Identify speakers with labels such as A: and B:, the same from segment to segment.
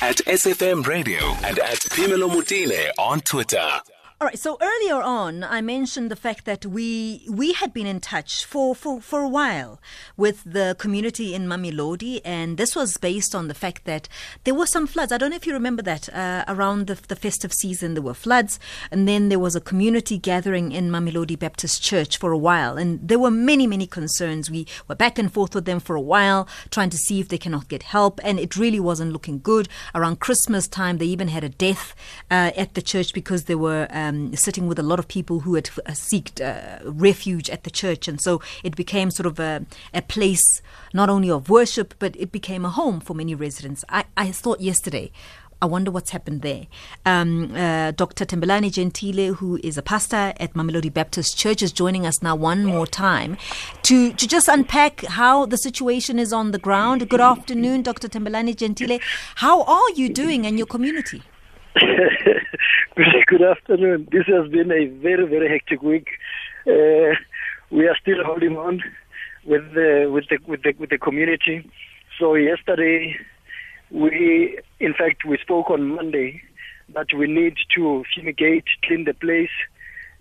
A: at SFM Radio and at Pimelo Mutile on Twitter.
B: All right. So earlier on, I mentioned the fact that we we had been in touch for, for, for a while with the community in Mamelodi, and this was based on the fact that there were some floods. I don't know if you remember that uh, around the, the festive season there were floods, and then there was a community gathering in Mamelodi Baptist Church for a while, and there were many many concerns. We were back and forth with them for a while, trying to see if they cannot get help, and it really wasn't looking good. Around Christmas time, they even had a death uh, at the church because there were. Um, um, sitting with a lot of people who had uh, sought uh, refuge at the church, and so it became sort of a, a place not only of worship, but it became a home for many residents. I, I thought yesterday. I wonder what's happened there. Um, uh, Dr. Thembelani Jentile, who is a pastor at Mamelodi Baptist Church, is joining us now one more time to, to just unpack how the situation is on the ground. Good afternoon, Dr. Thembelani Jentile. How are you doing in your community?
C: Good afternoon. This has been a very, very hectic week. Uh, we are still holding on with the with the with the with the community. So yesterday, we in fact we spoke on Monday that we need to fumigate, clean the place,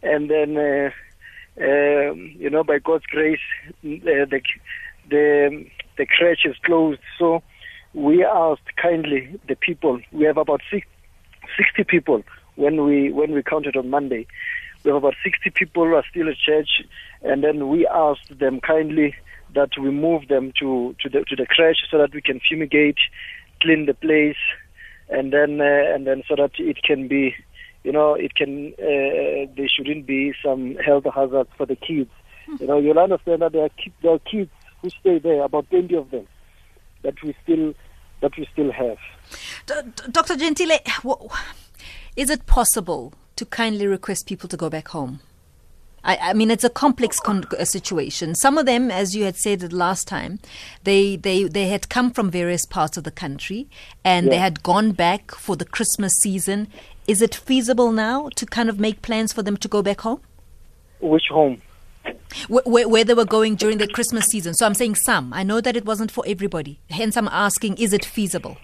C: and then uh, uh, you know by God's grace, uh, the the the crèche is closed. So we asked kindly the people. We have about six, 60 people when we when we counted on Monday. We have about 60 people who are still at church, and then we asked them kindly that we move them to to the to the crèche so that we can fumigate, clean the place, and then uh, and then so that it can be, you know, it can uh, there shouldn't be some health hazards for the kids. You know, you'll understand that there are, ki- there are kids who stay there, about 20 of them, that we still that we still have.
B: D- Dr. Jentile, is it possible to kindly request people to go back home? I, I mean, it's a complex con- uh, situation. Some of them, as you had said last time, they, they, they had come from various parts of the country and yeah. they had gone back for the Christmas season. Is it feasible now to kind of make plans for them to go back home?
C: Which home?
B: Where, where, they were going during the Christmas season. So I'm saying some. I know that it wasn't for everybody. Hence, I'm asking, is it feasible?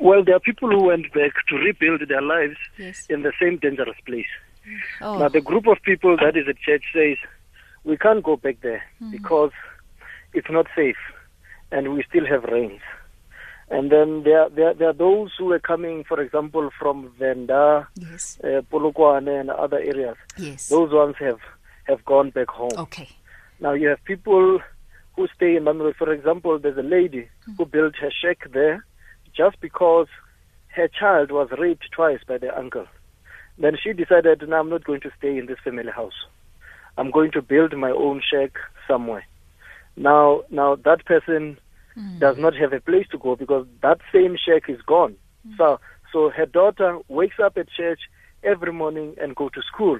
C: Well, there are people who went back to rebuild their lives yes. in the same dangerous place. Oh. Now, the group of people that is at church says, we can't go back there mm. because it's not safe and we still have rains. And then there, there, there are those who are coming, for example, from Venda, yes. uh, Polokwane, and other areas.
B: Yes.
C: Those ones have, have gone back home.
B: Okay.
C: Now you have people who stay in Mamelodi. For example, there's a lady mm. who built her shack there just because her child was raped twice by the uncle. Then she decided, no, I'm not going to stay in this family house. I'm going to build my own shack somewhere. Now, now that person mm. does not have a place to go because that same shack is gone. Mm. So, so her daughter wakes up at church every morning and go to school,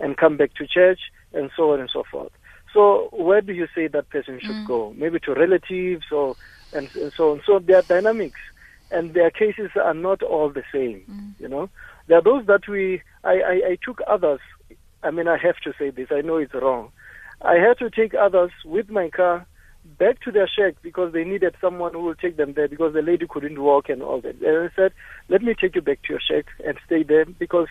C: and come back to church, and so on and so forth. So, where do you say that person should mm. go? Maybe to relatives or and, and so on. So there are dynamics and their cases are not all the same. Mm. You know, there are those that we. I, I, I took others. I mean, I have to say this. I know it's wrong. I had to take others with my car back to their shack because they needed someone who will take them there because the lady couldn't walk and all that. And I said, let me take you back to your shack and stay there because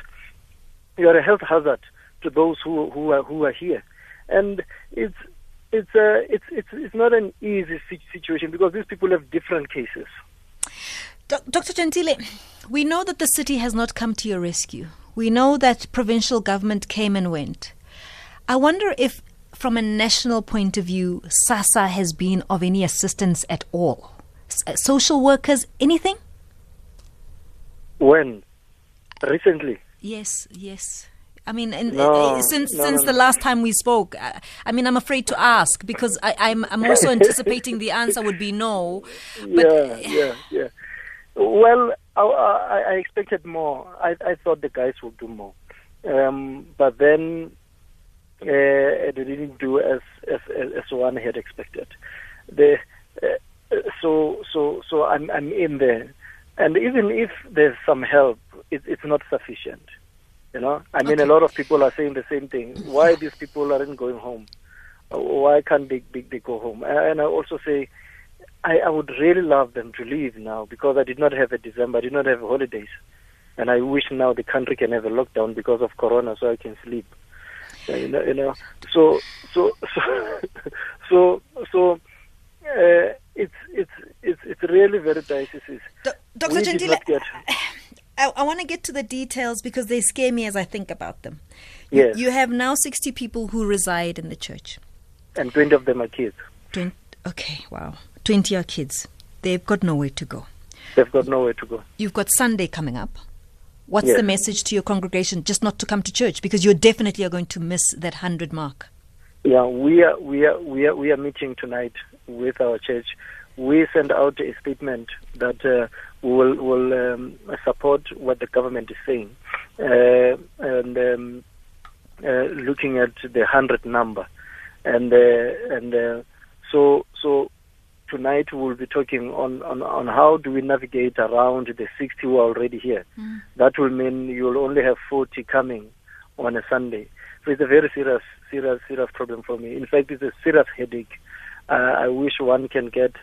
C: you are a health hazard to those who who are who are here. And it's it's uh, it's it's it's not an easy situation because these people have different cases.
B: Dr. Jentile, we know that the city has not come to your rescue. We know that provincial government came and went. I wonder if, from a national point of view, SASSA has been of any assistance at all. Uh, social workers, anything?
C: When? Recently?
B: Yes, yes. I mean, in, no, uh, since no, since no, the last time we spoke, I, uh, I, mean, I'm afraid to ask because I, am I'm, I'm also anticipating the answer would be no.
C: But yeah, yeah, yeah. Well, I, I, I expected more. I, I thought the guys would do more, um, but then uh, they didn't do as, as as one had expected. The uh, so so so I'm I'm in there, and even if there's some help, it, it's not sufficient. You know, I mean, okay. a lot of people are saying the same thing. Why these people aren't going home? Why can't they, they, they go home? And I also say, I, I would really love them to leave now because I did not have a December, I did not have holidays. And I wish now the country can have a lockdown because of Corona so I can sleep. Uh, you know, you know. So, so, so, so, so uh, it's, it's, it's, it's really very dicey.
B: Do- Dr. Jentile, I, I want to get to the details because they scare me as I think about them.
C: Yes.
B: You have now 60 people who reside in the church.
C: And 20 of them are kids.
B: 20, okay, wow. 20 are kids. They've got nowhere to go.
C: They've got nowhere to go.
B: You've got Sunday coming up. What's
C: Yes.
B: the message to your congregation? Just not to come to church because you definitely are going to miss that 100 mark.
C: Yeah, we are we are we are we are meeting tonight with our church. We send out a statement that uh, we will will um, support what the government is saying, uh, and um, uh, looking at the hundred number, and uh, and uh, so so tonight we'll be talking on, on, on how do we navigate around the 60 who are already here. That will mean you'll only have 40 coming on a Sunday. So it's a very serious, serious, serious problem for me. In fact, it's a serious headache. Uh, I wish one can get,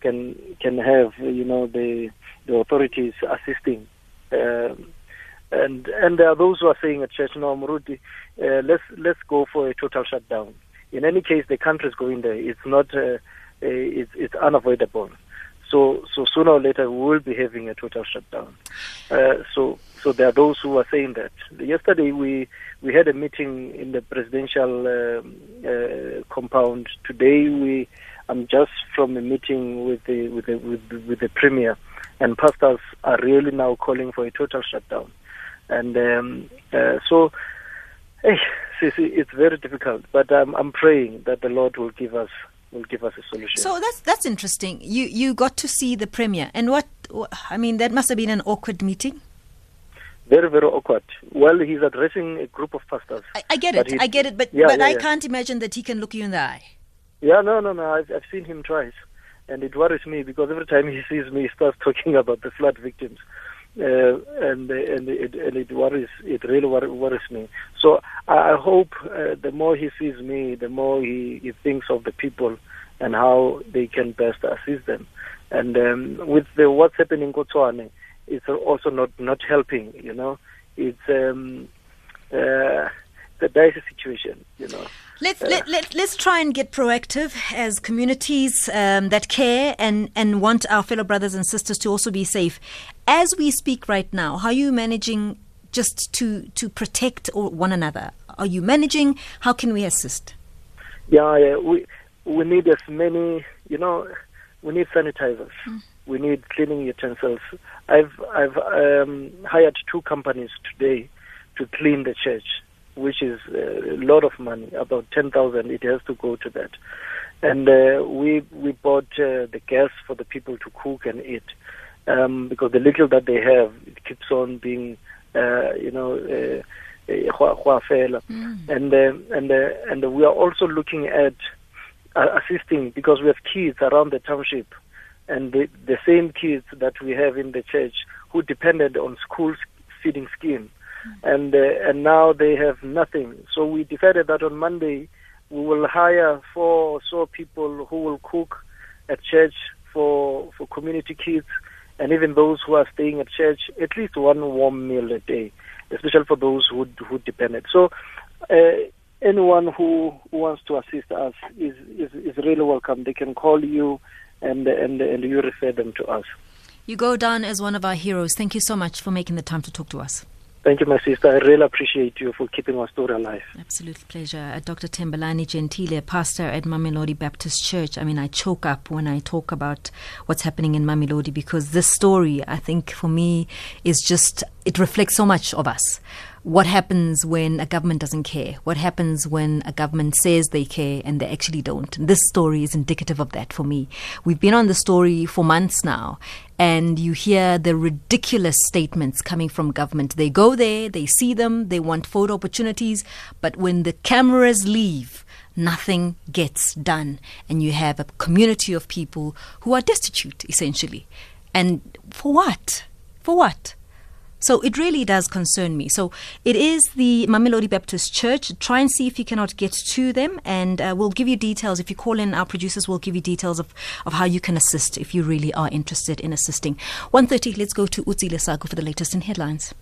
C: can can have, you know, the the authorities assisting. Um, and and there are those who are saying at church, no, Muruti, uh, let's let's go for a total shutdown. In any case, the country is going there. It's not, uh, it's it's unavoidable. So so sooner or later we will be having a total shutdown. Uh, so so there are those who are saying that. Yesterday we we had a meeting in the presidential um, uh, compound. Today we I'm just from a meeting with the with the with the, with the premier, and pastors are really now calling for a total shutdown, and um, uh, so. Hey, Sisi, it's very difficult, but I'm I'm praying that the Lord will give us will give us a solution.
B: So that's that's interesting. You you got to see the premier, and what I mean that must have been an awkward meeting.
C: very very awkward. Well, he's addressing a group of pastors.
B: I, I get it, I get it, but
C: Yeah,
B: but
C: yeah,
B: I
C: yeah.
B: can't imagine that he can look you in the eye.
C: Yeah, no, no, no. I've, I've seen him twice, and it worries me because every time he sees me, he starts talking about the flood victims, uh, and and it, and it worries. It really worries me. So I hope uh, the more he sees me, the more he, he thinks of the people and how they can best assist them. And um, with the, what's happening in Botswana, it's also not not helping. You know, it's um, uh, the dicey situation. You know.
B: Let's let, let let's try and get proactive as communities um, that care and and want our fellow brothers and sisters to also be safe. As we speak right now, how are you managing just to to protect or one another? Are you managing? How can we assist?
C: Yeah, yeah, we we need as many. You know, we need sanitizers. We need cleaning utensils. I've I've um, hired two companies today to clean the church, which is a lot of money, about ten thousand. It has to go to that, and uh, we we bought uh, the gas for the people to cook and eat, um, because the little that they have, it keeps on being, uh, you know. Uh, uh, fela. and uh, and uh, and we are also looking at uh, assisting because we have kids around the township and the, the same kids that we have in the church who depended on school feeding scheme and uh, and now they have nothing so we decided that on monday we will hire four or so people who will cook at church for for community kids and even those who are staying at church at least one warm meal a day especially for those who who depended so uh, anyone who, who wants to assist us is, is is really welcome they can call you and and and you refer them to us
B: You go down as one of our heroes. Thank you so much for making the time to talk to us.
C: Thank you my sister i really appreciate you for keeping our story alive
B: Absolute pleasure. Uh, Dr. Thembelani Jentile, pastor at Mamelodi Baptist Church. I mean, I choke up when I talk about what's happening in Mamelodi because this story, I think, for me, is just, it reflects so much of us. What happens when a government doesn't care? What happens when a government says they care and they actually don't? This story is indicative of that for me. We've been on the story for months now, and you hear the ridiculous statements coming from government. They go there, they see them, they want photo opportunities, but when the cameras leave, nothing gets done. And you have a community of people who are destitute, essentially. And for what? For what? So it really does concern me. So it is the Mamelodi Baptist Church. Try and see if you cannot get to them, and uh, we'll give you details. If you call in, our producers will give you details of, of how you can assist if you really are interested in assisting. 1.30, let's go to Uzi Lesago for the latest in headlines.